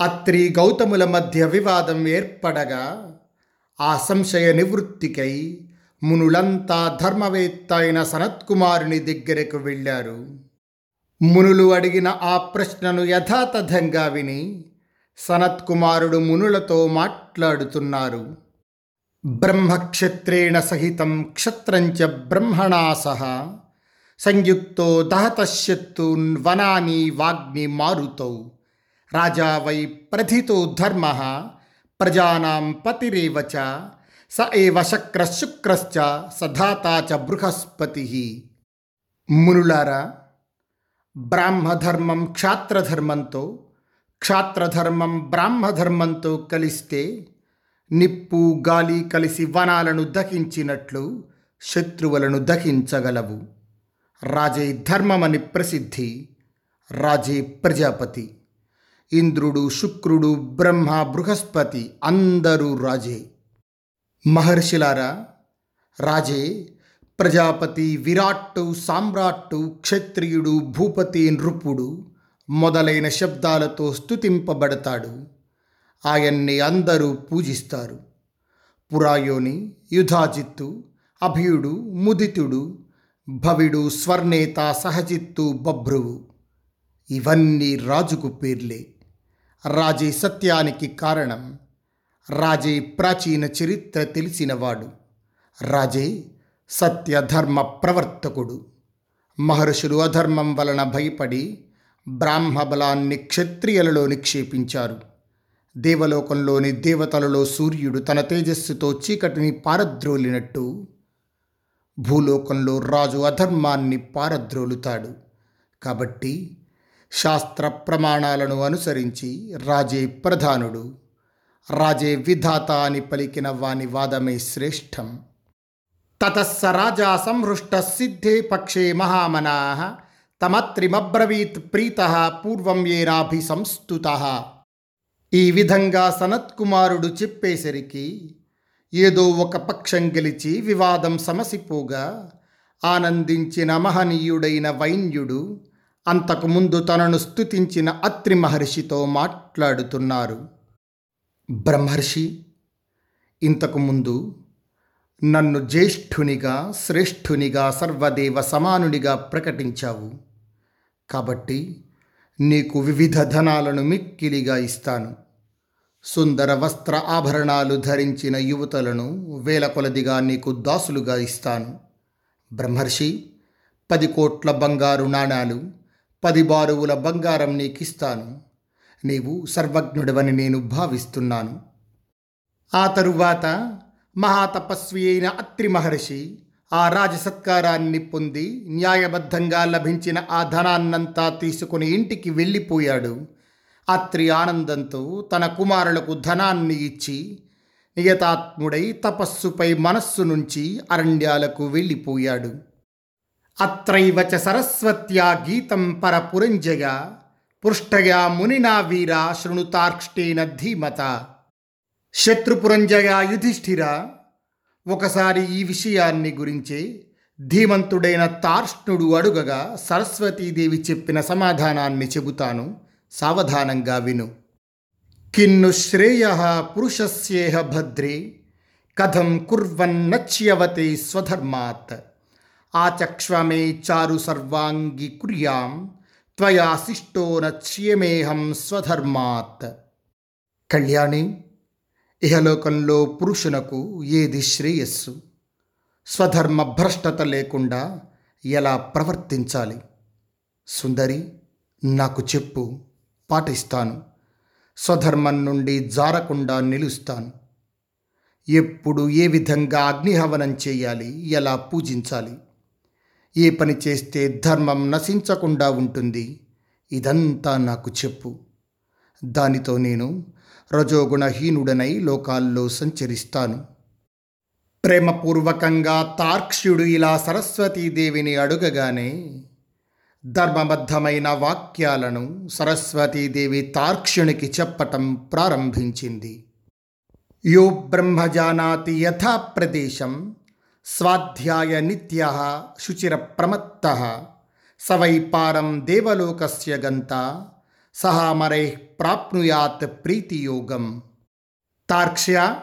అత్రి గౌతముల మధ్య వివాదం ఏర్పడగా ఆ సంశయ నివృత్తికై మునులంతా ధర్మవేత్త అయిన సనత్కుమారుని దగ్గరకు వెళ్ళారు. మునులు అడిగిన ఆ ప్రశ్నను యథాతథంగా విని సనత్కుమారుడు మునులతో మాట్లాడుతున్నారు. బ్రహ్మక్షత్రేణ సహితం క్షత్రంచ బ్రహ్మణా సహ సంయుక్తో దహతశత్తూన్ వనాని వాగ్ని మారుతౌ. రాజా వై ప్రథితో ధర్మ ప్రజానాం పతిరేవ చ స ఏవ శక్రశుక్రశ్చ సధాతా చ బృహస్పతి. మునులారా బ్రాహ్మధర్మం క్షాత్రధర్మంతో క్షాత్రధర్మం బ్రాహ్మధర్మంతో కలిస్తే నిప్పు గాలి కలిసి వనాలను దహించినట్లు శత్రువులను దహించగలవు. రాజే ధర్మమని ప్రసిద్ధి రాజే ప్రజాపతి. ఇంద్రుడు శుక్రుడు బ్రహ్మ బృహస్పతి అందరూ రాజే. మహర్షిలారా రాజే ప్రజాపతి విరాట్టు సామ్రాట్టు క్షత్రియుడు భూపతి నృపుడు మొదలైన శబ్దాలతో స్తుతింపబడతాడు. ఆయన్ని అందరూ పూజిస్తారు. పురాయోని యుధాజిత్తు అభియుడు ముదితుడు భవిడు స్వర్ణేత సహజిత్తు బభ్రువు. ఇవన్నీ రాజుకు పేర్లే. రాజే సత్యానికి కారణం. రాజే ప్రాచీన చరిత్ర తెలిసినవాడు. రాజే సత్యధర్మ ప్రవర్తకుడు. మహర్షులు అధర్మం వలన భయపడి బ్రాహ్మ బలాన్ని క్షత్రియులలో నిక్షేపించారు. దేవలోకంలోని దేవతలలో సూర్యుడు తన తేజస్సుతో చీకటిని పారద్రోలినట్టు. భూలోకంలో రాజు అధర్మాన్ని పారద్రోలుతాడు. కాబట్టి శాస్త్ర ప్రమాణాలను అనుసరించి రాజే ప్రధానుడు. రాజే విధాత అని పలికిన వాని వాదమే శ్రేష్టం. తతస్స రాజా సంహృష్ట సిద్ధే పక్షే మహామనా. తమత్రిమబ్రవీత్ ప్రీత పూర్వం ఏనాభి సంస్థుత ఈ విధంగా సనత్కుమారుడు చెప్పేసరికి ఏదో ఒక పక్షం గెలిచి వివాదం సమసిపోగా ఆనందించిన మహనీయుడైన వైన్యుడు అంతకుముందు తనను స్తుతించిన అత్రి మహర్షితో మాట్లాడుతున్నారు. బ్రహ్మర్షి ఇంతకుముందు నన్ను జ్యేష్ఠునిగా శ్రేష్ఠునిగా సర్వదేవ సమానునిగా ప్రకటించావు. కాబట్టి నీకు వివిధ ధనాలను మిక్కిలిగా ఇస్తాను. సుందర వస్త్ర ఆభరణాలు ధరించిన యువతలను వేల కొలదిగా నీకు దాసులుగా ఇస్తాను. బ్రహ్మర్షి పది కోట్ల బంగారు నాణాలు పది బారువుల బంగారం నీకిస్తాను. నీవు సర్వజ్ఞుడవని నేను భావిస్తున్నాను. ఆ తరువాత మహాతపస్వి అయిన అత్రి మహర్షి ఆ రాజసత్కారాన్ని పొంది న్యాయబద్ధంగా లభించిన ఆ ధనాన్నంతా తీసుకుని ఇంటికి వెళ్ళిపోయాడు. అత్రి ఆనందంతో తన కుమారులకు ధనాన్ని ఇచ్చి నియతాత్ముడై తపస్సుపై మనస్సు నుంచి అరణ్యాలకు వెళ్ళిపోయాడు. అత్రైవ చ సరస్వత్యా గీతం పరపురంజయ పృష్టయా మునినా వీర శృణుతార్క్ష్టేన ధీమత. శత్రుపురంజయ యుధిష్ఠిర ఒకసారి ఈ విషయాన్ని గురించే ధీమంతుడైన తార్ష్ణుడు అడుగగా సరస్వతీదేవి చెప్పిన సమాధానాన్ని చెబుతాను సావధానంగా విను. కిన్ను శ్రేయ పురుషస్యేహ భద్రే కథం కుర్వన్నచ్యవతే స్వధర్మాత్. ఆచక్ష్వమే చారు సర్వాంగి కుర్యాం త్వయా శిష్టో నచ్యమేహం స్వధర్మాత్. కళ్యాణి ఇహలోకంలో పురుషునకు ఏది శ్రేయస్సు? స్వధర్మ భ్రష్టత లేకుండా ఎలా ప్రవర్తించాలి? సుందరి నాకు చెప్పు పాటిస్తాను. స్వధర్మం నుండి జారకుండా నిలుస్తాను. ఎప్పుడు ఏ విధంగా అగ్నిహవనం చేయాలి ఎలా పూజించాలి? ఏ పని చేస్తే ధర్మం నశించకుండా ఉంటుంది. ఇదంతా నాకు చెప్పు. దానితో నేను రజోగుణహీనుడనై లోకాల్లో సంచరిస్తాను. ప్రేమపూర్వకంగా తార్క్ష్యుడు ఇలా సరస్వతీదేవిని అడుగగానే ధర్మబద్ధమైన వాక్యాలను సరస్వతీదేవి తార్క్ష్యునికి చెప్పటం ప్రారంభించింది. యో బ్రహ్మజానాతి యథా ప్రదేశం స్వాధ్యాయ నిత్య శుచిర ప్రమత్త సవై పారం దేవలోకస్య గంత సహామరై ప్రాప్నుయాత్ ప్రీతియోగం. తార్క్ష్య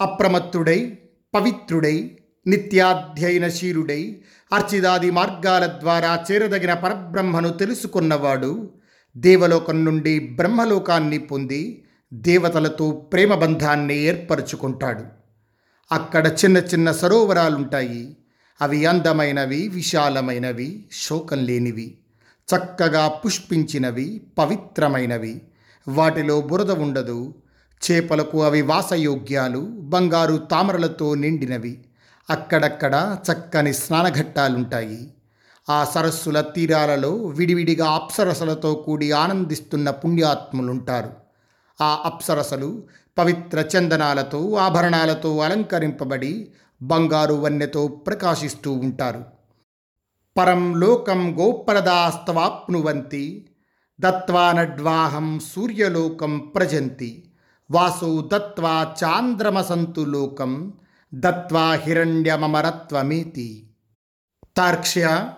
అప్రమత్తుడై పవిత్రుడై నిత్యాధ్యయనశీలుడై అర్చిదాది మార్గాల ద్వారా చేరదగిన పరబ్రహ్మను తెలుసుకున్నవాడు దేవలోకం నుండి బ్రహ్మలోకాన్ని పొంది దేవతలతో ప్రేమబంధాన్ని ఏర్పరచుకుంటాడు. అక్కడ చిన్న చిన్న సరోవరాలుంటాయి. అవి అందమైనవి విశాలమైనవి శోకం లేనివి చక్కగా పుష్పించినవి పవిత్రమైనవి. వాటిలో బురద ఉండదు. చేపలకు అవి వాసయోగ్యాలు బంగారు తామరలతో నిండినవి. అక్కడక్కడ చక్కని స్నానఘట్టాలుంటాయి. ఆ సరస్సుల తీరాలలో విడివిడిగా అప్సరసలతో కూడి ఆనందిస్తున్న పుణ్యాత్ములుంటారు. ఆ అప్సరసలు పవిత్ర చందనాలతో ఆభరణాలతో అలంకరింపబడి బంగారు వన్నెతో ప్రకాశిస్తూ ఉంటారు. పరం లోకం గోప్రదాస్తవాప్నువంతి దత్వానడ్వాహం సూర్యలోకం ప్రజంతి వాసో దత్వా చాంద్రమసంతు లోకం దత్వా హిరణ్యమరత్వమేతి తార్క్ష్య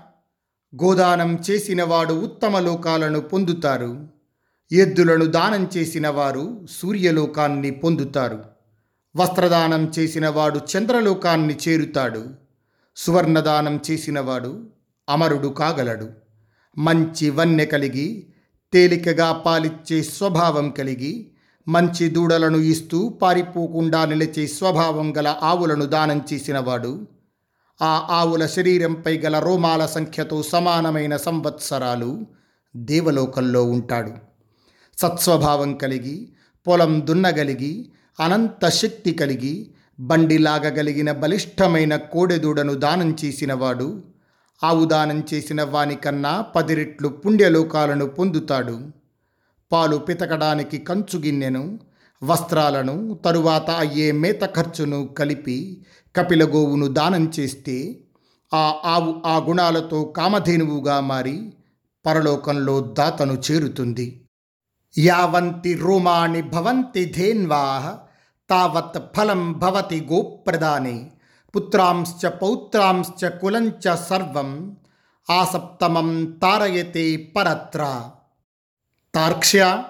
గోదానం చేసినవాడు ఉత్తమ లోకాలను పొందుతారు. ఎద్దులను దానం చేసిన వారు సూర్యలోకాన్ని పొందుతారు. వస్త్రదానం చేసినవాడు చంద్రలోకాన్ని చేరుతాడు. సువర్ణదానం చేసినవాడు అమరుడు కాగలడు. మంచి వన్నె కలిగి తేలికగా పాలిచ్చే స్వభావం కలిగి మంచి దూడలను ఇస్తూ పారిపోకుండా నిలిచే స్వభావం గల ఆవులను దానం చేసినవాడు ఆ ఆవుల శరీరంపై గల రోమాల సంఖ్యతో సమానమైన సంవత్సరాలు దేవలోకంలో ఉంటాడు. సత్స్వభావం కలిగి పొలం దున్నగలిగి అనంత శక్తి కలిగి బండిలాగగలిగిన బలిష్టమైన కోడెదూడను దానం చేసినవాడు ఆవు దానం చేసిన వానికన్నా పది రెట్లు పుణ్యలోకాలను పొందుతాడు. పాలు పితకడానికి కంచు గిన్నెను వస్త్రాలను తరువాత అయ్యే మేత ఖర్చును కలిపి కపిలగోవును దానం చేస్తే ఆ ఆవు ఆ గుణాలతో కామధేనువుగా మారి పరలోకంలో దాతను చేరుతుంది. యావంతి రోమాణి భవంతి ధేన్వా తావత్ ఫలం భవతి గోప్రదానే పుత్రాంశ్చ పౌత్రాంశ్చ కులంచ సర్వం ఆసప్తమం తారయతే పరత్ర. తార్క్ష్య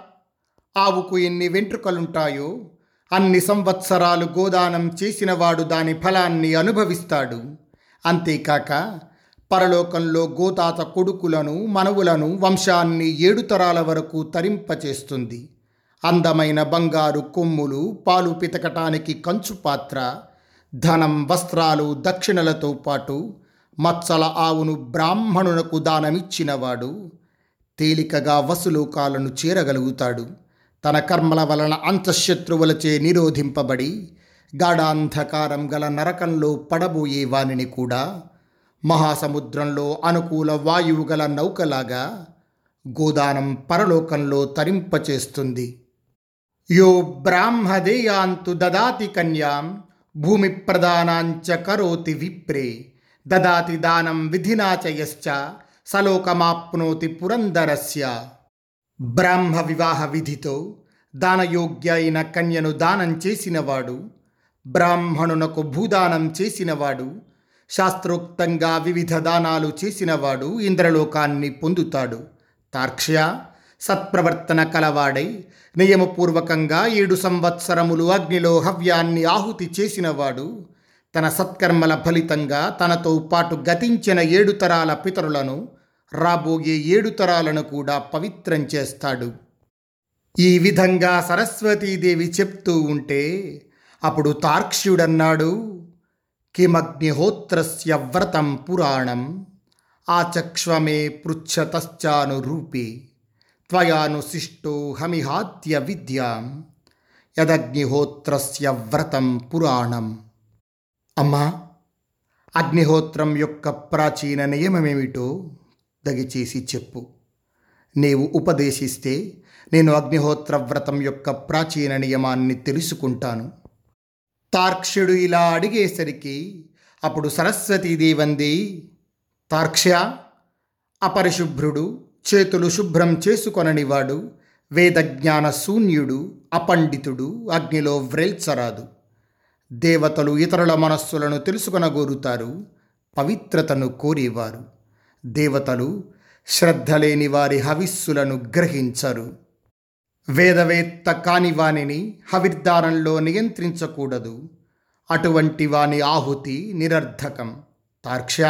ఆవుకు ఎన్ని వెంట్రుకలుంటాయో అన్ని సంవత్సరాలు గోదానం చేసినవాడు దాని ఫలాన్ని అనుభవిస్తాడు. అంతేకాక పరలోకంలో గోతాత కొడుకులను మనవులను వంశాన్ని ఏడు తరాల వరకు తరింపచేస్తుంది. అందమైన బంగారు కొమ్ములు పాలు పితకటానికి కంచు పాత్ర ధనం వస్త్రాలు దక్షిణలతో పాటు మచ్చల ఆవును బ్రాహ్మణునకు దానమిచ్చినవాడు తేలికగా వసులోకాలను చేరగలుగుతాడు. తన కర్మల వలన అంతఃశత్రువులచే నిరోధింపబడి గాఢాంధకారం గల నరకంలో పడబోయే వానిని కూడా మహాసముద్రంలో అనుకూల వాయువు గల నౌకలాగా గోదానం పరలోకంలో తరింపచేస్తుంది. యో బ్రాహ్మదేయాంతు దదాతి కన్యాం భూమి ప్రదానాంచ కరోతి విప్రే దదాతి దానం విధినా చ సలోకమాప్నోతి పురందరస్య. బ్రాహ్మ వివాహ విధితో దానయోగ్య అయిన కన్యను దానం చేసినవాడు బ్రాహ్మణునకు భూదానం చేసినవాడు శాస్త్రోక్తంగా వివిధ దానాలు చేసినవాడు ఇంద్రలోకాన్ని పొందుతాడు. తార్క్ష్య సత్ప్రవర్తన కలవాడై నియమపూర్వకంగా ఏడు సంవత్సరములు అగ్నిలో హవ్యాన్ని ఆహుతి చేసినవాడు తన సత్కర్మల ఫలితంగా తనతో పాటు గతించిన ఏడు తరాల పితరులను రాబోయే ఏడు తరాలను కూడా పవిత్రం చేస్తాడు. ఈ విధంగా సరస్వతీదేవి చెప్తూ ఉంటే అప్పుడు తార్క్ష్యుడన్నాడు. కిమగ్నిహోత్రస్య వ్రతం పురాణం ఆచక్ష్వమే పృచ్ఛతశ్చానురూపే త్వయానుశిష్టో హమిహాత్య విద్యాం యదగ్నిహోత్రస్య వ్రతం పురాణం అమ్మా అగ్నిహోత్రం యొక్క ప్రాచీన నియమమేమిటో దయచేసి చెప్పు। నీవు ఉపదేశిస్తే నేను అగ్నిహోత్ర వ్రతం యొక్క ప్రాచీన నియమాన్ని తెలుసుకుంటాను। తార్క్ష్యుడు ఇలా అడిగేసరికి అప్పుడు సరస్వతీదేవంది తార్క్ష్య అపరిశుభ్రుడు చేతులు శుభ్రం చేసుకొననివాడు వేదజ్ఞాన శూన్యుడు అపండితుడు అగ్నిలో వ్రేల్చరాదు. దేవతలు ఇతరుల మనస్సులను తెలుసుకొనగోరుతారు పవిత్రతను కోరేవారు. దేవతలు శ్రద్ధ లేని వారి హవిస్సులను గ్రహించరు. వేదవేత్త కాని వానిని హవిర్దారంలో నియంత్రించకూడదు. అటువంటి వాని ఆహుతి నిరర్ధకం. తార్క్ష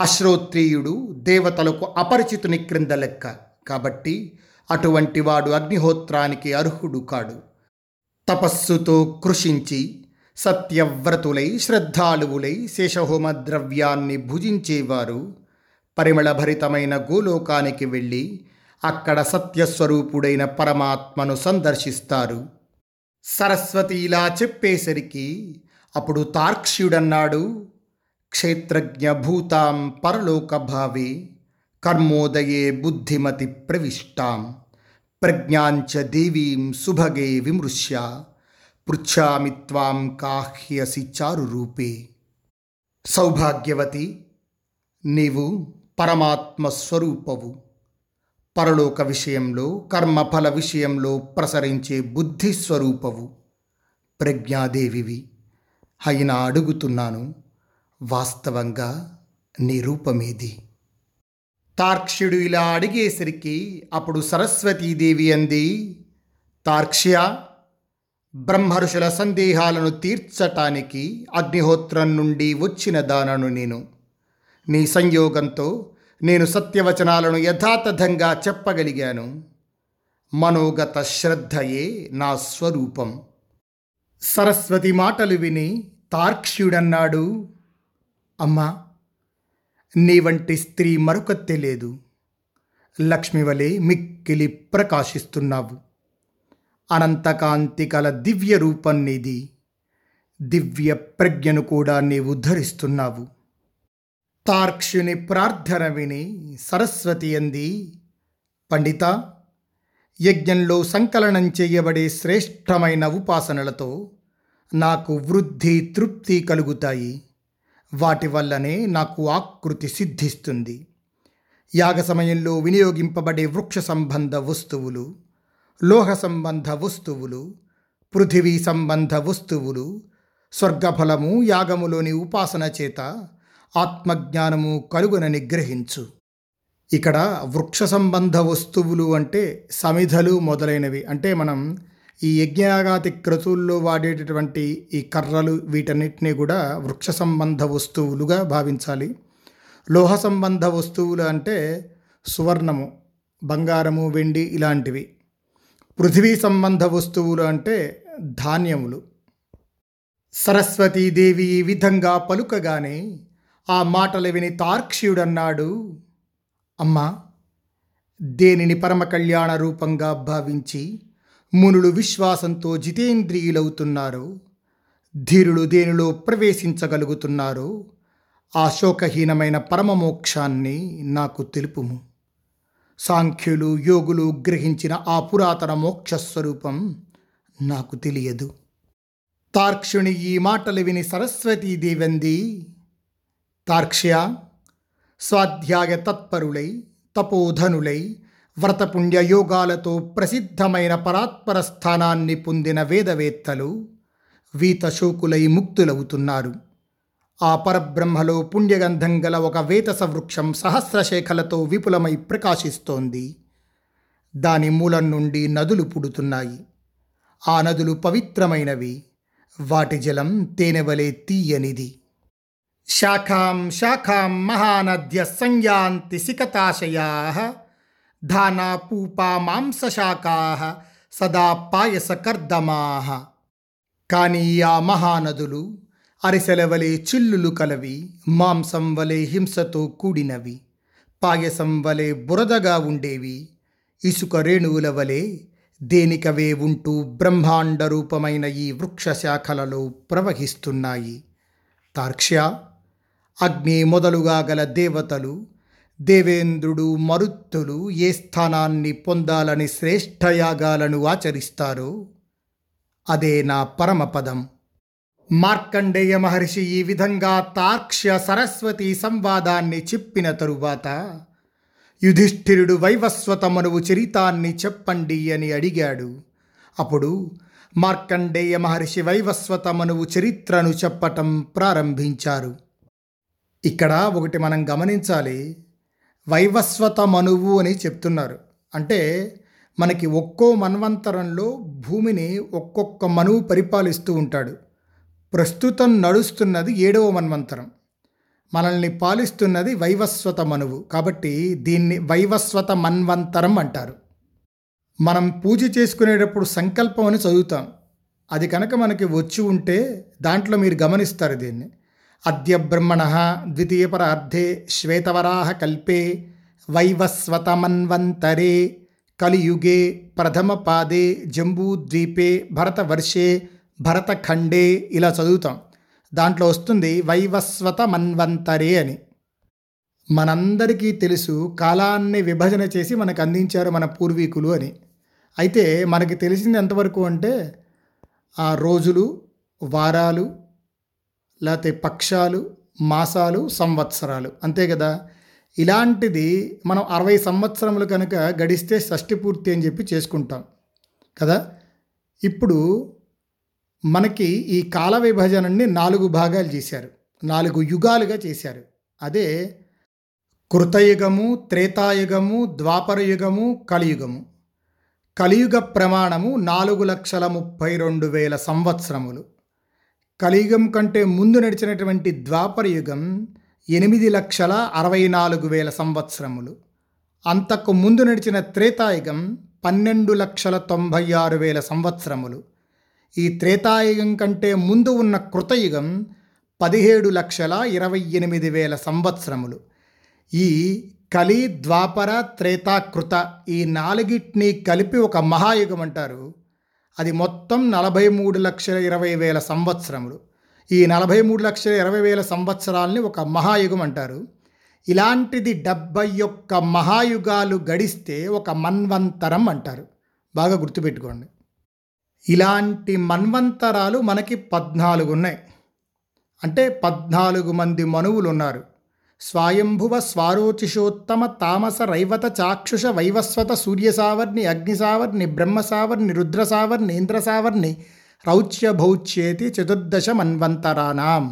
అశ్రోత్రియుడు దేవతలకు అపరిచితుని క్రింద లెక్క. కాబట్టి అటువంటి వాడు అగ్నిహోత్రానికి అర్హుడు కాడు. తపస్సుతో కృషించి సత్యవ్రతులై శ్రద్ధాళువులై శేషహోమ ద్రవ్యాన్ని భుజించేవారు పరిమళభరితమైన గోలోకానికి వెళ్ళి అక్కడ సత్యస్వరూపుడైన పరమాత్మను సందర్శిస్తారు. సరస్వతి ఇలా చెప్పేసరికి అప్పుడు తార్క్ష్యుడన్నాడు క్షేత్రజ్ఞ భూతాం పరలోకభావే కర్మోదయే బుద్ధిమతి ప్రవిష్టాం ప్రజ్ఞాంచ దేవీం సుభగే విమృశ్య పృచ్ఛామి త్వాం కాహ్యసి చారురూపే. సౌభాగ్యవతి నీవు పరమాత్మ స్వరూపవు పరలోక విషయంలో కర్మఫల విషయంలో ప్రసరించే బుద్ధి స్వరూపవు. ప్రజ్ఞాదేవివి. అయినా అడుగుతున్నాను వాస్తవంగా నీ రూపమేది తార్క్ష్యుడు ఇలా అడిగేసరికి అప్పుడు సరస్వతీదేవి అంది తార్క్ష్య బ్రహ్మర్షుల సందేహాలను తీర్చటానికి అగ్నిహోత్రం నుండి వచ్చిన దానను నేను. నీ సంయోగంతో నేను సత్యవచనాలను యథాతథంగా చెప్పగలిగాను. మనోగత శ్రద్ధయే నా స్వరూపం. సరస్వతి మాటలు విని తార్క్ష్యుడన్నాడు. అమ్మా నీ వంటి స్త్రీ మరొకత్తే లేదు. లక్ష్మివలే మిక్కిలి ప్రకాశిస్తున్నావు. అనంతకాంతి కల దివ్య రూపం నీది. దివ్య ప్రజ్ఞను కూడా నీవు ధరిస్తున్నావు. తార్క్ష్యుని ప్రార్థన విని సరస్వతి అంది పండిత యజ్ఞంలో సంకలనం చేయబడే శ్రేష్టమైన ఉపాసనలతో నాకు వృద్ధి తృప్తి కలుగుతాయి. వాటి వల్లనే నాకు ఆకృతి సిద్ధిస్తుంది. యాగ సమయంలో వినియోగింపబడే వృక్ష సంబంధ వస్తువులు లోహ సంబంధ వస్తువులు పృథివీ సంబంధ వస్తువులు స్వర్గఫలము యాగములోని ఉపాసన చేత ఆత్మజ్ఞానము కలుగున నిగ్రహించు ఇక్కడ వృక్ష సంబంధ వస్తువులు అంటే సమిధలు మొదలైనవి. అంటే మనం ఈ యజ్ఞయాగాతి క్రతువుల్లో వాడేటటువంటి ఈ కర్రలు వీటన్నిటినీ కూడా వృక్ష సంబంధ వస్తువులుగా భావించాలి. లోహ సంబంధ వస్తువులు అంటే సువర్ణము బంగారము వెండి ఇలాంటివి. పృథివీ సంబంధ వస్తువులు అంటే ధాన్యములు. సరస్వతీదేవి ఈ విధంగా పలుకగానే ఆ మాటలు విని తార్క్ష్యుడన్నాడు. అమ్మా దేనిని పరమ కళ్యాణ రూపంగా భావించి మునులు విశ్వాసంతో జితేంద్రియులవుతున్నారో ధీరులు దేనిలో ప్రవేశించగలుగుతున్నారో ఆ శోకహీనమైన పరమమోక్షాన్ని నాకు తెలుపుము. సాంఖ్యులు యోగులు గ్రహించిన ఆ పురాతన మోక్షస్వరూపం నాకు తెలియదు. తార్క్షుని ఈ మాటలు విని సరస్వతీదేవంది తార్క్ష్య స్వాధ్యాయ తత్పరులై తపోధనులై వ్రతపుణ్య యోగాలతో ప్రసిద్ధమైన పరాత్పర స్థానాన్ని పొందిన వేదవేత్తలు వీతశోకులై ముక్తులవుతున్నారు. ఆ పరబ్రహ్మలో పుణ్యగంధం గల ఒక వేతస వృక్షం సహస్రశేఖలతో విపులమై ప్రకాశిస్తోంది. దాని మూలం నుండి నదులు పుడుతున్నాయి. ఆ నదులు పవిత్రమైనవి. వాటి జలం తేనెవలే తీయనిది. శాఖాం శాఖాం మహానద్య సంయాంతి సికతాశయా ధానా పూపా మాంసశాఖా సదా పాయసకర్దమా. కానీ ఆ మహానదులు అరిసెల వలె చిల్లులు కలవి మాంసం వలె హింసతో కూడినవి పాయసం వలె బురదగా ఉండేవి ఇసుక రేణువుల వలె దేనికవే ఉంటూ బ్రహ్మాండ రూపమైన ఈ వృక్ష శాఖలలో ప్రవహిస్తున్నాయి. తార్క్ష్య అగ్ని మొదలుగా గల దేవతలు దేవేంద్రుడు మరుత్తులు ఏ స్థానాన్ని పొందాలని శ్రేష్టయాగాలను ఆచరిస్తారో అదే నా పరమపదం. మార్కండేయ మహర్షి ఈ విధంగా తార్క్ష్య సరస్వతి సంవాదాన్ని చెప్పిన తరువాత యుధిష్ఠిరుడు వైవస్వతమనువు చరితాన్ని చెప్పండి అని అడిగాడు. అప్పుడు మార్కండేయ మహర్షి వైవస్వతమనువు చరిత్రను చెప్పటం ప్రారంభించారు. ఇక్కడ ఒకటి మనం గమనించాలి. వైవస్వత మనువు అని చెప్తున్నారు. అంటే మనకి ఒక్కో మన్వంతరంలో భూమిని ఒక్కొక్క మనువు పరిపాలిస్తూ ఉంటాడు. ప్రస్తుతం నడుస్తున్నది ఏడవ మన్వంతరం. మనల్ని పాలిస్తున్నది వైవస్వత మనువు కాబట్టి దీన్ని వైవస్వత మన్వంతరం అంటారు. మనం పూజ చేసుకునేటప్పుడు సంకల్పం అని చదువుతాం. అది కనుక మనకి వచ్చి ఉంటే దాంట్లో మీరు గమనిస్తారు దీన్ని. అద్య బ్రహ్మణ ద్వితీయపర అర్ధే శ్వేతవరాహ కల్పే వైవస్వతమన్వంతరే కలియుగే ప్రథమ పాదే జంబూద్వీపే భరతవర్షే భరతఖండే ఇలా చదువుతాం దాంట్లో వస్తుంది వైవస్వత మన్వంతరే అని. మనందరికీ తెలుసు కాలాన్ని విభజన చేసి మనకు అందించారు మన పూర్వీకులు అని. అయితే మనకి తెలిసింది ఎంతవరకు అంటే ఆ రోజులు వారాలు లేకపోతే పక్షాలు మాసాలు సంవత్సరాలు. అంతే కదా? ఇలాంటిది మనం అరవై సంవత్సరములు కనుక గడిస్తే షష్టి పూర్తి అని చెప్పి చేసుకుంటాం. కదా? ఇప్పుడు మనకి ఈ కాల విభజనని నాలుగు భాగాలు చేశారు. నాలుగు యుగాలుగా చేశారు. అదే కృతయుగము త్రేతాయుగము ద్వాపరయుగము కలియుగము. కలియుగ ప్రమాణము నాలుగు లక్షల ముప్పై రెండు వేల సంవత్సరములు. కలియుగం కంటే ముందు నడిచినటువంటి ద్వాపర యుగం ఎనిమిది లక్షల అరవై నాలుగు వేల సంవత్సరములు. అంతకు ముందు నడిచిన త్రేతాయుగం పన్నెండు లక్షల తొంభై ఆరు వేల సంవత్సరములు. ఈ త్రేతాయుగం కంటే ముందు ఉన్న కృతయుగం పదిహేడు లక్షల ఇరవై ఎనిమిది వేల సంవత్సరములు. ఈ కలి ద్వాపర త్రేతాకృత ఈ నాలుగిటిని కలిపి ఒక మహాయుగం అంటారు. అది మొత్తం నలభై మూడు లక్షల ఇరవై వేల సంవత్సరములు. ఈ నలభై మూడు లక్షల ఇరవై వేల సంవత్సరాలని ఒక మహాయుగం అంటారు. ఇలాంటిది డెబ్బై ఒక్క మహాయుగాలు గడిస్తే ఒక మన్వంతరం అంటారు. బాగా గుర్తుపెట్టుకోండి. ఇలాంటి మన్వంతరాలు మనకి పద్నాలుగు ఉన్నాయి అంటే పద్నాలుగు మంది మనువులు ఉన్నారు స్వాయంభువ స్వారోచిషోత్తమ తామస రైవత చాక్షుష వైవస్వత సూర్యసావర్ణి అగ్నిసావర్ణి బ్రహ్మసావర్ణి రుద్రసావర్ణి ఇంద్రసావర్ణి రౌచ్యభౌచ్యేతి చతుర్దశ మన్వంతరానాం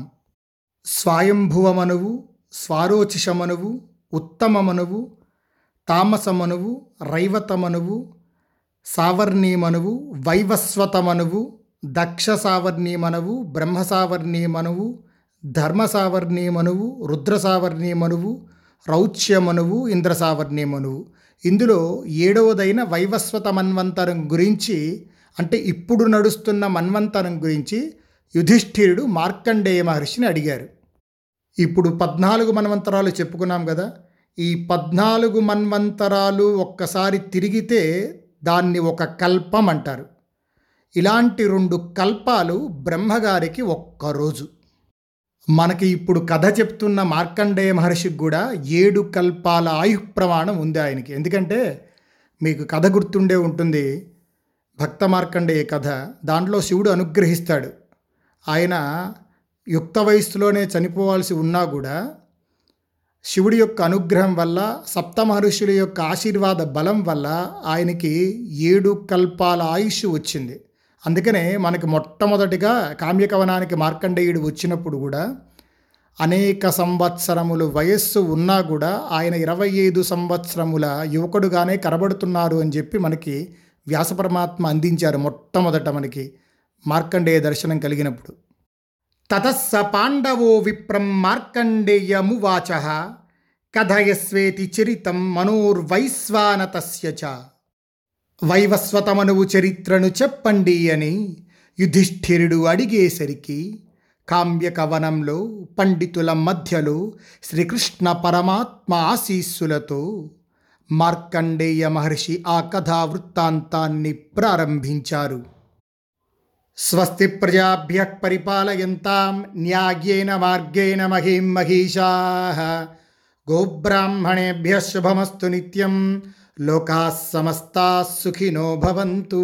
స్వాయంభువమనువు స్వారోచిషమనువు ఉత్తమమనువు తామసమనువు రైవతమనువు సావర్ణీమనువు వైవస్వతమనువు దక్ష సావర్ణీమనువు బ్రహ్మ సావర్ణీమనువు ధర్మ సావర్ణీమనువు రుద్ర సావర్ణీమనువు రౌచ్యమనువు ఇంద్ర ఇందులో ఏడవదైన వైవస్వత మన్వంతరం గురించి అంటే ఇప్పుడు నడుస్తున్న మన్వంతరం గురించి యుధిష్ఠిరుడు మార్కండేయ మహర్షిని అడిగారు. ఇప్పుడు పద్నాలుగు మన్వంతరాలు చెప్పుకున్నాం కదా ఈ పద్నాలుగు మన్వంతరాలు ఒక్కసారి తిరిగితే దాన్ని ఒక కల్పం అంటారు. ఇలాంటి రెండు కల్పాలు బ్రహ్మగారికి ఒక్కరోజు. మనకి ఇప్పుడు కథ చెప్తున్న మార్కండేయ మహర్షికి కూడా ఏడు కల్పాల ఆయు ప్రమాణం ఉంది ఆయనకి. ఎందుకంటే మీకు కథ గుర్తుండే ఉంటుంది. భక్త మార్కండేయ కథ. దాంట్లో శివుడు అనుగ్రహిస్తాడు. ఆయన యుక్త వయస్సులోనే చనిపోవాల్సి ఉన్నా కూడా శివుడి యొక్క అనుగ్రహం వల్ల సప్త మహర్షుల యొక్క ఆశీర్వాద బలం వల్ల ఆయనకి ఏడు కల్పాల ఆయుష్ వచ్చింది. అందుకనే మనకి మొట్టమొదటిగా కామ్యకవనానికి మార్కండేయుడు వచ్చినప్పుడు కూడా అనేక సంవత్సరములు వయస్సు ఉన్నా కూడా ఆయన ఇరవై ఐదు సంవత్సరముల యువకుడుగానే కనబడుతున్నారు అని చెప్పి మనకి వ్యాసపరమాత్మ అందించారు మొట్టమొదట మనకి మార్కండేయ దర్శనం కలిగినప్పుడు. తతస్స పాండవో విప్రం మార్కండేయమువాచ కథయస్వేతి చరితం మనోర్వైశ్వానతస్య చ వైవస్వతమనువు చరిత్రను చెప్పండి అని యుధిష్ఠిరుడు అడిగేసరికి కామ్యకవనంలో పండితుల మధ్యలో శ్రీకృష్ణ పరమాత్మ ఆశీస్సులతో మార్కండేయ మహర్షి ఆ కథా వృత్తాంతాన్ని ప్రారంభించారు. స్వస్తి ప్రజాభ్య పరిపాలయంతాం న్యాయేన మార్గేణ మహిం మహిషా గోబ్రాహ్మణేభ్య శుభమస్తు నిత్యం లోకా సమస్తా సుఖినో భవంతు.